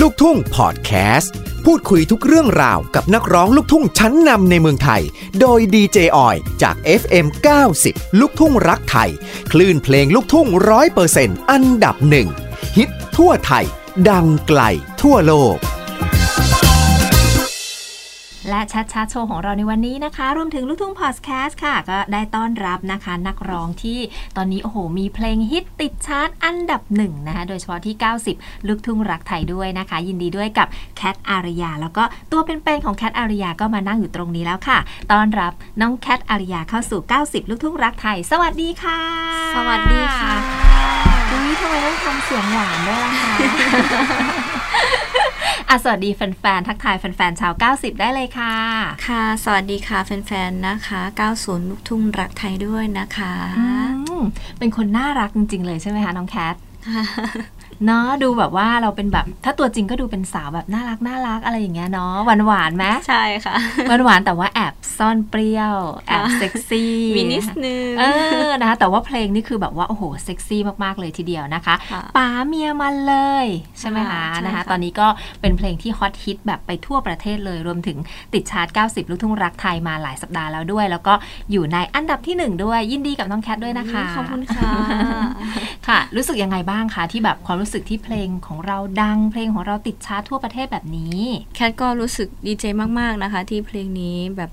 ลูกทุ่งพอดแคสต์ พูดคุยทุกเรื่องราวกับนักร้องลูกทุ่งชั้นนำในเมืองไทย โดยดีเจออยจาก FM 90 ลูกทุ่งรักไทย คลื่นเพลงลูกทุ่งร้อยเปอร์เซ็นต์อันดับหนึ่งฮิตทั่วไทย ดังไกลทั่วโลก และชัดชัดโชว์ของเราในวันนี้นะคะ รวมถึงลูกทุ่งพอดแคสต์ค่ะ ก็ได้ต้อนรับนะคะ นักร้องที่ตอนนี้ โอ้โห มีเพลงฮิตติดชาร์ตอันดับหนึ่งนะคะ โดยเฉพาะที่ 90 ลูกทุ่งรักไทยด้วยนะคะ ยินดีด้วยกับแคทอาริยา แล้วก็ตัวเป็นๆของแคทอาริยาก็มานั่งอยู่ตรงนี้แล้วค่ะ ต้อนรับน้องแคทอาริยาเข้าสู่ 90 ลูกทุ่งรักไทย สวัสดีค่ะ สวัสดีค่ะ อุ้ยทำไมต้องทำเสียงหวานด้วยล่ะคะอะสวัสดีแฟนๆ ทักทายแฟนๆ ชาว 90 ได้เลยค่ะ ค่ะ สวัสดีค่ะแฟนๆ นะคะ 90 ลูกทุ่งรักไทยด้วยนะคะอืมเป็นคนน่ารักจริงๆ เลยใช่ไหมคะ น้องแคท เนาะดูแบบว่าเราเป็นแบบ ถ้าตัวจริงก็ดูเป็นสาวแบบน่ารักน่ารักอะไรอย่างเงี้ยเนาะหวานหวานๆไหมใช่ค่ะหวานหวานๆแต่ว่าแอบซ่อนเปรี้ยวแอบค่ะเซ็กซี่มีนิดนึงเออนะคะแต่ว่าเพลงนี่คือแบบว่าโอ้โหเซ็กซี่มากๆเลยทีเดียวนะคะค่ะป๋าเมียมันเลยใช่ไหมคะค่ะใช่นะคะค่ะตอนนี้ก็เป็นเพลงที่ฮอตฮิตแบบไปทั่วประเทศเลยรวมถึงติดชาร์ต 90 ลูกทุ่งรักไทยมาหลายสัปดาห์แล้วด้วย แล้วก็อยู่ในอันดับที่หนึ่งด้วยยินดีกับน้องแคทด้วยนะคะขอบคุณค่ะค่ะ รู้สึกยังไงบ้างคะที่แบบความรูู้้สึกที่เพลงของเราดัง เพลงของเราติดชาร์ตทั่วประเทศแบบนี้ แคทก็รู้สึกดีใจมากๆนะคะ ที่เพลงนี้แบบ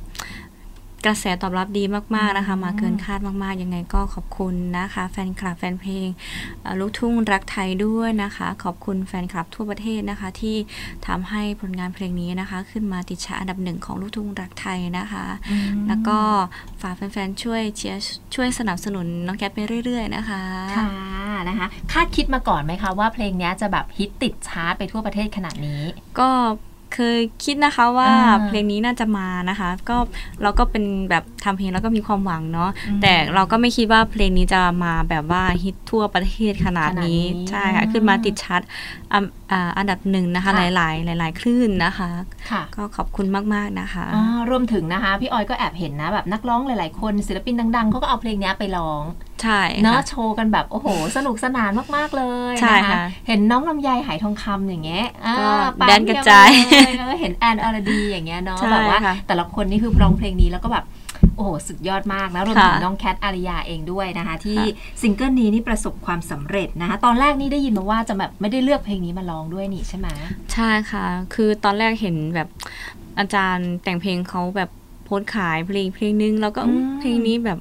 กระแสตอบรับดีมากๆนะคะ มาเกินคาดมากๆ ยังไงก็ขอบคุณนะคะ แฟนคลับแฟนเพลงเอ่อลูกทุ่งรักไทยด้วยนะคะ ขอบคุณแฟนคลับทั่วประเทศนะคะ ที่ทำให้ผลงานเพลงนี้นะคะ ขึ้นมาติดชาร์ตอันดับหนึ่งของลูกทุ่งรักไทยนะคะ แล้วก็ฝากแฟนๆช่วยเชียร์ช่วยสนับสนุนน้องแคทไปเรื่อย ๆ นะคะค่ะนะคะคาดคิดมาก่อนไหมคะว่าเพลงเนี้ยจะแบบฮิตติดชาร์ตไปทั่วประเทศขนาดนี้ ก็ เคยคิดนะคะว่าอ่าเพลงนี้น่าจะมานะคะ ก็เราก็เป็นแบบทำเพลงแล้วก็มีความหวังเนาะอืมแต่เราก็ไม่คิดว่าเพลงนี้จะมาแบบว่าฮิตทั่วประเทศขนาดนี้ขนาดนี้ใช่ค่ะขึ้นมาติดชาร์ตอันอ่าอันดับหนึ่งนะคะค่ะหลาย ๆ หลาย ๆ คลื่นนะคะค่ะก็ขอบคุณมาก ๆ นะคะอ่ารวมถึงนะคะ พี่ออยก็แอบเห็นนะแบบนักร้องหลาย ๆ คนศิลปินดัง ๆเขาก็เอาเพลงเนี้ยไปร้องใช่เนาะค่ะโชว์กันแบบโอ้โห สนุกสนานมาก ๆ เลยใช่นค่ะเห็นน้องลำไยไหทองคำอย่างเงี้ยอ่าก็ปาแดนกระจายเมีเลยเห็นแอนอรดีอย่างเงี้ยเนาะใช่แบบว่าค่ะแต่ละคนนี่คือร้องเพลงนี้แล้วก็แบบโอ้โห สุดยอดมากนะรวมถึงค่ะน้องแคทอาริยาเองด้วยนะคะ ที่ค่ะซิงเกิลนี้นี่ประสบความสำเร็จนะคะ ตอนแรกนี่ได้ยินมาว่าจะแบบไม่ได้เลือกเพลงนี้มาร้องด้วยนี่ใช่ไหมใช่ค่ะ คือตอนแรกเห็นแบบอาจารย์แต่งเพลงเขาแบบโพสต์ขายเพลงเพลงนึงแล้วก็อืมเพลงนี้แบบ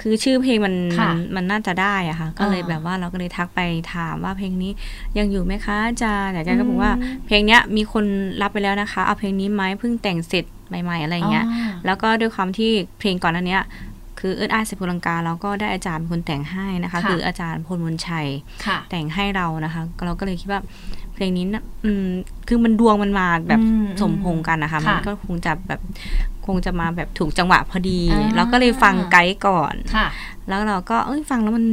คือชื่อเพลงมันค่ะมันน่าจะได้อะค่ะ ก็เลยอ่าแบบว่าเราก็เลยทักไปถามว่าเพลงนี้ยังอยู่ไหมคะอาจารย์อาจารย์ก็บอกว่าอืมเพลงเนี้ยมีคนรับไปแล้วนะคะ เอาเพลงนี้ไหมเพิ่งแต่งเสร็จใหม่ ๆ อะไรอย่างเงี้ย แล้วก็ด้วยความที่เพลงก่อนหน้าเนี้ยคือเอิร์ธไอายสิพุลังกาเราก็ได้อาจารย์เป็นคนแต่งให้นะคะค่ะคืออาจารย์พลมนชัยค่ะแต่งให้เรานะคะ เราก็เลยคิดว่า เพลงนี้นะอืมคือมันดวงมันมาแบบอืมสมพงษ์กันนะคะค่ะมันก็คงจะแบบคงจะมาแบบถูกจังหวะพอดีอ่าเราก็เลยฟังไกด์ก่อนค่ะแล้วเราก็เอ้ยฟังแล้วมัน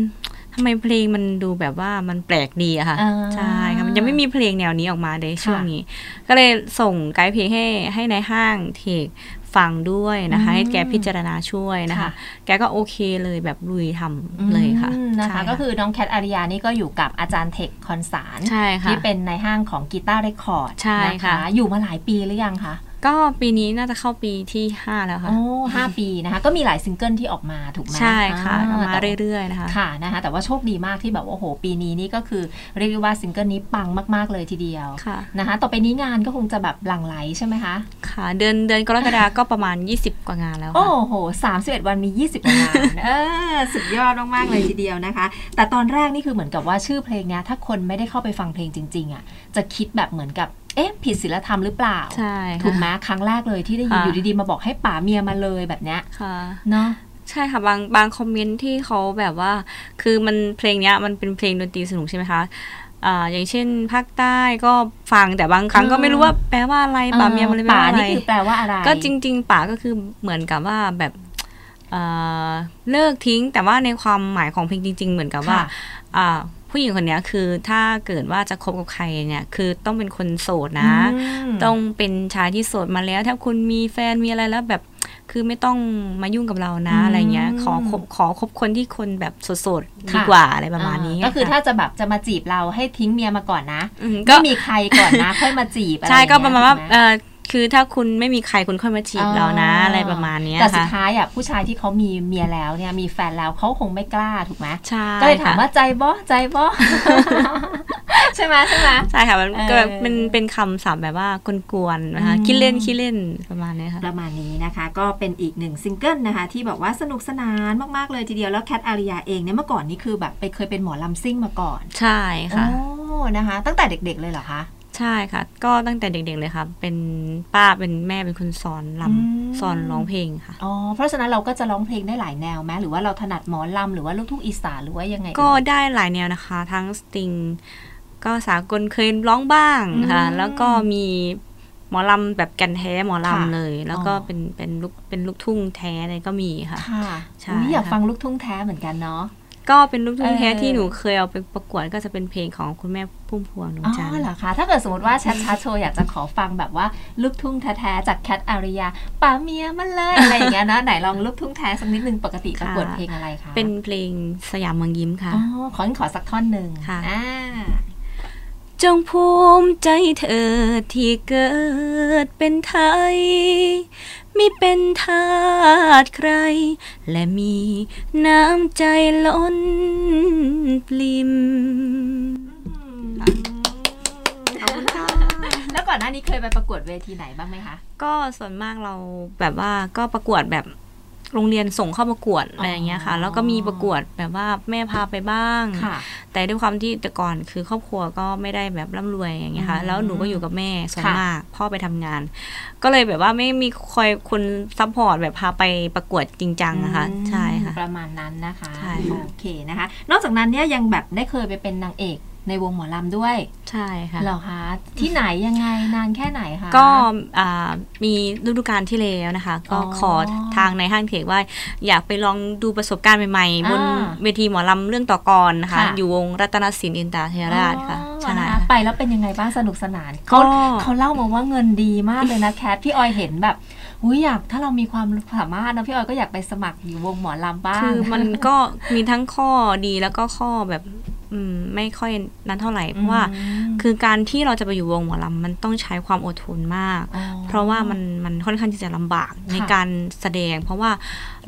ทำไมเพลงมันดูแบบว่ามันแปลกดีอะค่ะอ่าใช่ค่ะมันยังไม่มีเพลงแนวนี้ออกมาในช่วงนี้ ก็เลยส่งไกด์เพลงให้ให้ในห้างเทค ฟังด้วยนะคะอืมให้แกพิจารณาช่วยนะคะค่ะแกก็โอเคเลยแบบลุยทำเลยค่ะอืมนะคะใช่ก็คือน้องแคทอาริยานี่ก็อยู่กับอาจารย์เทคคอนสารใช่ค่ะที่เป็นในห้างของกีตาร์เรคคอร์ดใช่นค่ะอยู่มาหลายปีหรือยังคะ ก็ปีนี้น่าจะเข้าปีที่ 5 แล้วค่ะ โอ้ห้าปีนะคะ ก็มีหลายซิงเกิลที่ออกมาถูกไหมใช่ค่ะอ่เอามาแต่ว่เรื่อยๆนะคะ ค่ะนะคะ แต่ว่าโชคดีมากที่แบบว่าโอ้โหปีนี้นี่ก็คือเรียกได้ว่าซิงเกิลนี้ปังมากๆเลยทีเดียวค่ะนะคะ ต่อไปนี้งานก็คงจะแบบหลั่งไหลใช่ไหมคะ ค่ะ เดือนเดือนกรกฎาก็ประมาณ 20 กว่างานแล้วโอ้ค่ะโหสามสิบเอ็ดวันมี 20 กว่างาน เออ สุดยอดมากๆเลยทีเดียวนะคะ แต่ตอนแรกนี่คือเหมือนกับว่าชื่อเพลงเนี้ยถ้าคนไม่ได้เข้าไปฟังเพลงจริงๆอะจะคิดแบบเหมือนกับ เอ๊ะผิดศีลธรรมหรือเปล่า ใช่ค่ะถูกไหมครั้งแรกเลยที่ได้ยินค่ะอยู่ดีๆมาบอกให้ป๋าเมียมาเลยแบบเนี้ยค่ะเนาะใช่ค่ะ บางบางคอมเมนต์ที่เขาแบบว่า คือมันเพลงเนี้ยมันเป็นเพลงดนตรีสนุกใช่ไหมคะอ่าอย่างเช่น ภาคใต้ก็ฟังแต่บางครั้งก็ไม่รู้ว่าแปลว่าอะไรป่าเมียมันเลยแปลป๋าว่าอะไรนี่คือแปลว่าอะไร ก็จริง ๆ ป่าก็คือเหมือนกับว่าแบบเอ่อเลิกทิ้งแต่ว่าในความหมายของเพลงจริง ๆ เหมือนกับว่าค่ะอ่า ผู้หญิงคนเนี้ยคือถ้าเกิดว่าจะคบกับใครเนี่ยคือต้องเป็นคนโสดนะอืมต้องเป็นชายที่โสดมาแล้ว ถ้าคุณมีแฟนมีอะไรแล้วแบบคือไม่ต้องมายุ่งกับเรานะอืมอะไรเงี้ย ขอคบขอคบคนที่คนแบบโสดๆดีค่ะกว่าอะไรประมาณนี้อ่ก็คือค่ะถ้าจะแบบจะมาจีบเราให้ทิ้งเมียมาก่อนนะอืมก็ไม่มีใครก่อนนะ ค่อยมาจีบอะไรใช่ก็ประมาณว่า อย่งเอเงี้ยอคือถ้าคุณไม่มีใครคุณค่อยมาจีบเรานะอะไรประมาณเนี้ยแต่สุดค่ะท้ายอะผู้ชายที่เขามีเมียแล้วเนี่ยมีแฟนแล้วเขาคงไม่กล้าถูกไหมใช่ก็เลยถามค่ะว่าใจบ่ใจบ่ใช่ไหมใช่ไหมใช่ค่ะมันก็เออแบบเป็นเป็นคำศัพท์แบบว่ากวนๆนะคะอืมคิดเล่นคิดเล่นประมาณเนี้ยค่ะประมาณนี้นะคะ ก็เป็นอีกหนึ่งซิงเกิลนะคะที่แบบว่าสนุกสนานมากๆเลยทีเดียวแล้วแคทอาริยาเองเนี่ยเมื่อก่อนนี่คือแบบไปเคยเป็นหมอลำซิ่งมาก่อน ใช่ค่ะโอ้นะคะ ตั้งแต่เด็ก ๆเลยเหรอคะ ใช่ค่ะ ก็ตั้งแต่เด็กๆเลยค่ะ เป็นป้าเป็นแม่เป็นคนสอนลอืมำสอนร้องเพลงค่ะอ๋อเพราะฉะนั้นเราก็จะร้องเพลงได้หลายแนวไหมหรือว่าเราถนัดหมอลำหรือว่าลูกทุ่งอีสานหรือว่ายังไงก็เอ่ยได้หลายแนวนะคะ ทั้งสตริง ก็สากลเคยร้องบ้างค่ะอืมแล้วก็มีหมอลำแบบแกันแท้หมอค่ะลำเลย แล้วก็อ๋อเป็นเป็นลูกเป็นลูกทุ่งแท้อะไรก็มีค่ะ ค่ะใช่อุ๊ยอยากค่ะฟังลูกทุ่งแท้เหมือนกันเนาะ ก็เป็นลูกทุ่งแท้เออที่หนูเคยเอาไปประกวดก็จะเป็นเพลงของคุณแม่พุ่มพวงดวงอ๋จันทอร์เหรอคะถ้าเกิดสมมติว่าแชทชาโชว์อยากจะขอฟังแบบว่าลูกทุ่งแท้ๆจากแคทอาริยาป่าเมียมันเลยอะไรอย่างเงี้ยนะไหนลองลูกทุ่งแท้สักนิดนึงปกติประกวดเพลงอะไรคะเป็นเพลงสยามเมืองยิ้มค่ะอ๋อขอขอสักท่อนหนึ่งค่ะอ่าจงภูมิใจเธอที่เกิดเป็นไทย มิเป็นทาสใคร และมีน้ำใจล้นปลิมขอบคุณค่ะแล้วก่อนหน้านี้เคยไปประกวดเวทีไหนบ้างไหมคะ ก็ส่วนมากเราแบบว่าก็ประกวดแบบ โรงเรียนส่งเข้าประกวดอะไรอย่างเงี้ยค่ะ แล้วก็มีประกวดแบบว่าแม่พาไปบ้างค่ะแต่ด้วยความที่แต่ก่อนคือครอบครัวก็ไม่ได้แบบร่ำรวยอย่างเงี้ยค่ะอืมแล้วหนูก็อยู่กับแม่ส่วนค่ะมากพ่อไปทำงาน ก็เลยแบบว่าไม่มีคอยคน support แบบพาไปประกวดจริงจังนะคะอืมใช่ค่ะ ประมาณนั้นนะคะใช่ค่ะโอเคนะคะ นอกจากนั้นเนี่ยยังแบบได้เคยไปเป็นนางเอก ในวงหมอลำด้วย ใช่ค่ะเหรอคะที่ไหนยังไงนานแค่ไหนคะก็อ่ามีฤดูกาลที่แล้วนะคะ ก็อ๋อขอทางในห้างเทกว่า อยากไปลองดูประสบการณ์ใหม่ๆ บนอ่าเวทีหมอลำเรื่องต่อกลอนะคะค่ะอยู่วงรัตนศิลป์อินตาไทยราษฎร์ค่ะอ๋อใช่นะคะไปแล้วเป็นยังไงบ้างสนุกสนานก็เขาเขาเล่ามาว่าเงินดีมากเลยนะแคทพี่ออยเห็นแบบอุ้ยอยากถ้าเรามีความสามารถนะพี่ออยก็อยากไปสมัครอยู่วงหมอลำบ้างคือมันก็มีทั้งข้อดีแล้วก็ข้อแบบอืม ไม่ค่อยนั้นเท่าไหร่เพราะว่าอืมคือการที่เราจะไปอยู่วงหมอลำมันต้องใช้ความอดทนมากอ๋อเพราะว่ามันมันค่อนข้างที่จะลำบากในค่ะการแสดง เพราะว่า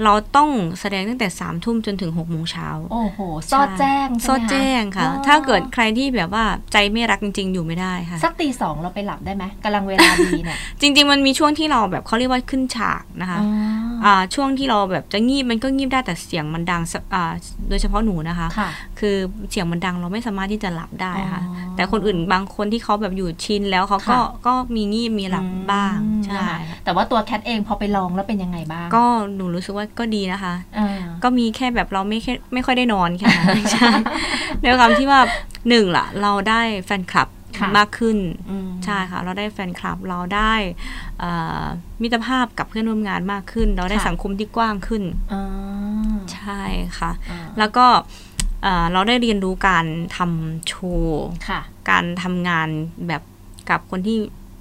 เราต้องแสดงตั้งแต่สามทุ่มจนถึงหกโมงเช้าโอ้โหซอดแจ้งซอดแจ้งค่ะอ๋อถ้าเกิดใครที่แบบว่าใจไม่รักจริง ๆ อยู่ไม่ได้ค่ะสักตีสองเราไปหลับได้ไหมกำลังเวลาดีเนี่ยจริง ๆ มันมีช่วงที่เราแบบเขาเรียกว่าขึ้นฉากนะคะอ๋ออ่าช่วงที่เราแบบจะงีบมันก็งีบได้แต่เสียงมันดังสอ่าโดยเฉพาะหนูนะคะค่ะคือเสียงมันดังเราไม่สามารถที่จะหลับได้ค่ะอ๋อแต่คนอื่นบางคนที่เขาแบบอยู่ชินแล้วเขาก็ค่ะก็มีงีบมีหลับบ้างอืมใช่นะคะแต่ว่าตัวแคทเองพอไปลองแล้วเป็นยังไงบ้าง ก็หนูรู้สึกว่าก็ดีนะคะอ่าก็มีแค่แบบเราไม่แค่ไม่ค่อยได้นอนแค่นั้นใช่ด้วยความที่ว่าหนึ่งล่ะ เราได้แฟนคลับค่ะมากขึ้นอืมใช่ค่ะ เราได้แฟนคลับเราได้เอ่อมิตรภาพกับเพื่อนร่วมงานมากขึ้น เราได้ค่ะสังคมที่กว้างขึ้นอ่าใช่ค่ะอ่าแล้วก็ เอ่อเราได้เรียนรู้การทำโชว์ค่ะการทำงานแบบกับคนที่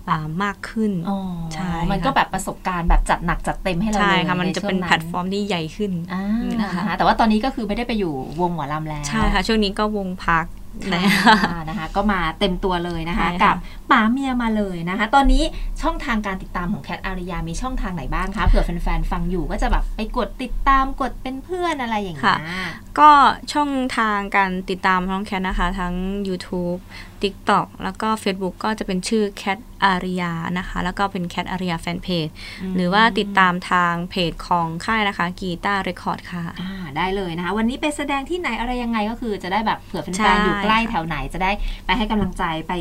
อ่ามากขึ้นอ๋อใช่มันค่ะก็แบบประสบการณ์แบบจัดหนักจัดเต็มให้เราใช่เลยค่ะมันจะเป็นใช่วงแพลตฟอร์มที่ใหญ่ขึ้นอ่านะคะนะคะแต่ว่าตอนนี้ก็คือไม่ได้ไปอยู่วงหมอลำแล้วใช่ค่ะช่วงนี้ก็วงพักค่ะนะนะคะก็มาเต็มตัวเลยนะคะใช่ค่ะกับ ป๋าเมียมาเลยนะคะ ตอนนี้ช่องทางการติดตามของแคทอาริยามีช่องทางไหนบ้างคะ เผื่อแฟนๆ ฟังอยู่ก็จะแบบไปกดติดตามกดเป็นเพื่อนอะไรอย่างเงี้ยก็ช่องทางการติดตามน้องแคทนะคะ ทั้ง YouTube TikTok แล้วก็ Facebook ก็จะเป็นชื่อแคทอาริยานะคะ แล้วก็เป็นแคทอาริยาแฟนเพจหรือว่าติดตามทางเพจของค่ายนะคะกีตาร์เรคคอร์ดค่ะอ่าได้เลยนะคะ วันนี้ไปแสดงที่ไหนอะไรยังไงก็คือจะได้แบบเผื่อแฟใช่นๆอยู่ใกล้แถวไหนจะได้ไปให้กำลังใจไป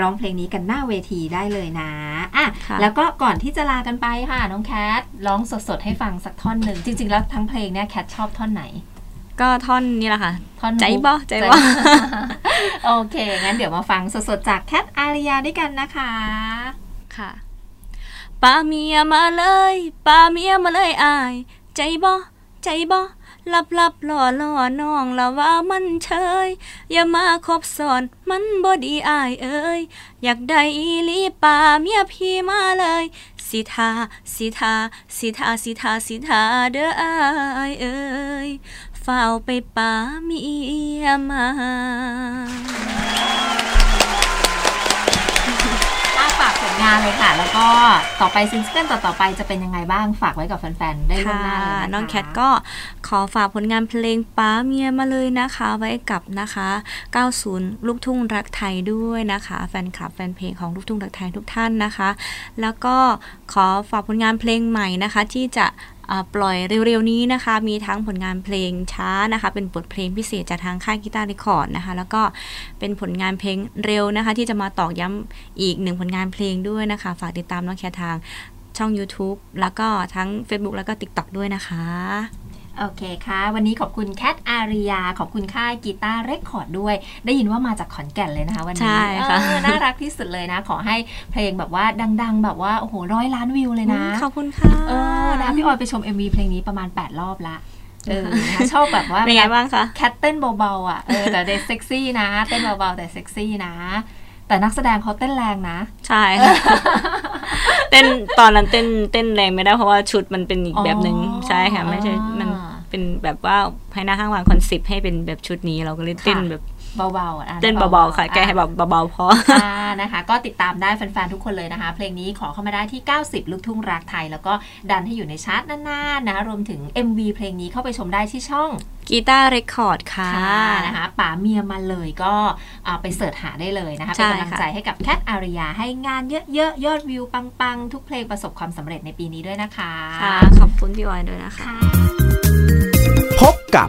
ร้องเพลงนี้กันหน้าเวทีได้เลยนะอะค่ะแล้วก็ก่อนที่จะลากันไปค่ะ น้องแคทร้องสดๆให้ฟังสักท่อนหนึ่งจริง ๆ แล้วทั้งเพลงเนี่ยแคทชอบท่อนไหน ก็ท่อนนี้แหละค่ะท่อนใจฮุกบ่ใจบ่โอเค งั้นเดี๋ยวมาฟังสดๆจากแคทอาริยาด้วยกันนะคะค่ะป้าเมียมาเลยป้าเมียมาเลยอาย ใจบ่ใจบ่ ลับลับล่อล่อน้องละว่ามันเชยอย่ามาคบซอนมันบ่ดีอายเอ้ยอยากได้อีลีป้าเมียพี่มาเลย สิทาสิทาสิทาสิทาสิทาเด้ออายเอ้ยเฝ้าไปป่าเมียมาอาฝา ผลงานเลยค่ะ แล้วก็ต่อไปซิงเกิลต่อๆไปจะเป็นยังไงบ้างฝากไว้กับแฟนๆ ได้ล่วงหน้าเลยนะคะน้องแคทก็ขอฝากผลงานเพลงป้าเมียมาเลยนะคะ ไว้กับนะคะ 90 ลูกทุ่งรักไทยด้วยนะคะ แฟนคลับแฟนเพลงของลูกทุ่งรักไทยทุกท่านนะคะ แล้วก็ขอฝากผลงานเพลงใหม่นะคะ ที่จะ ปล่อยเร็วๆนี้นะคะ มีทั้งผลงานเพลงช้านะคะ เป็นบทเพลงพิเศษจากทางค่ายกีตาร์เรคคอร์ดนะคะ แล้วก็เป็นผลงานเพลงเร็วนะคะ ที่จะมาตอกย้ำอีกหนึ่งผลงานเพลงด้วยนะคะ ฝากติดตามน้องแคททางช่อง YouTube แล้วก็ทั้ง Facebook แล้วก็ TikTok ด้วยนะคะ โอเคค่ะ วันนี้ขอบคุณแคทอาริยา ขอบคุณค่ายกีตาร์เรคคอร์ดด้วย ได้ยินว่ามาจากขอนแก่นเลยนะคะ วันใช่นี้ค่ะเออน่ารักที่สุดเลยนะ ขอให้เพลงแบบว่าดัง ๆ แบบว่าโอ้โหร้อยล้านวิวเลยนะ ขอบคุณค่ะเออนะพี่ออยไปชม MV เพลงนี้ประมาณ 8 รอบละเออนะคะชอบแบบว่าเป็นไงบ้างคะแคทเต้นเบาๆอะเออแต่เด็กเซ็กซี่นะ เต้นเบาๆแต่เซ็กซี่นะ แต่นักแสดงเขาเต้นแรงนะ ใช่ค่ะ เต้นตอนนั้นเต้นเต้นแรงไม่ได้เพราะว่าชุดมันเป็นอีกแบบหนึ่งอ๋อใช่ค่ะไม่ใช่มันเป็นแบบว่าภายหน้าข้างวางคอนเซปต์ให้เป็นแบบชุดนี้เราก็เลยเต้นค่ะแบบ เบาๆอะเต้นเบาๆค่ะแกให้แบบเบาๆพออ่านะคะ ก็ติดตามได้แฟนๆทุกคนเลยนะคะ เพลงนี้ขอเข้ามาได้ที่ 90 ลูกทุ่งรักไทย แล้วก็ดันให้อยู่ในชาร์ตนานๆนะรวมถึง MV เพลงนี้เข้าไปชมได้ที่ช่องกีตาร์เรคคอร์ดค่ะค่ะนะคะป๋าเมียมาเลยก็เอาไปเสิร์ชหาได้เลยนะคะใช่เป็นกำลังค่ะใจให้กับแคทอาริยาให้งานเยอะๆ ยอดวิวปังๆ ทุกเพลงประสบความสำเร็จในปีนี้ด้วยนะคะค่ะขอบคุณพี่ออยด้วยนะคะค่ะพบกับ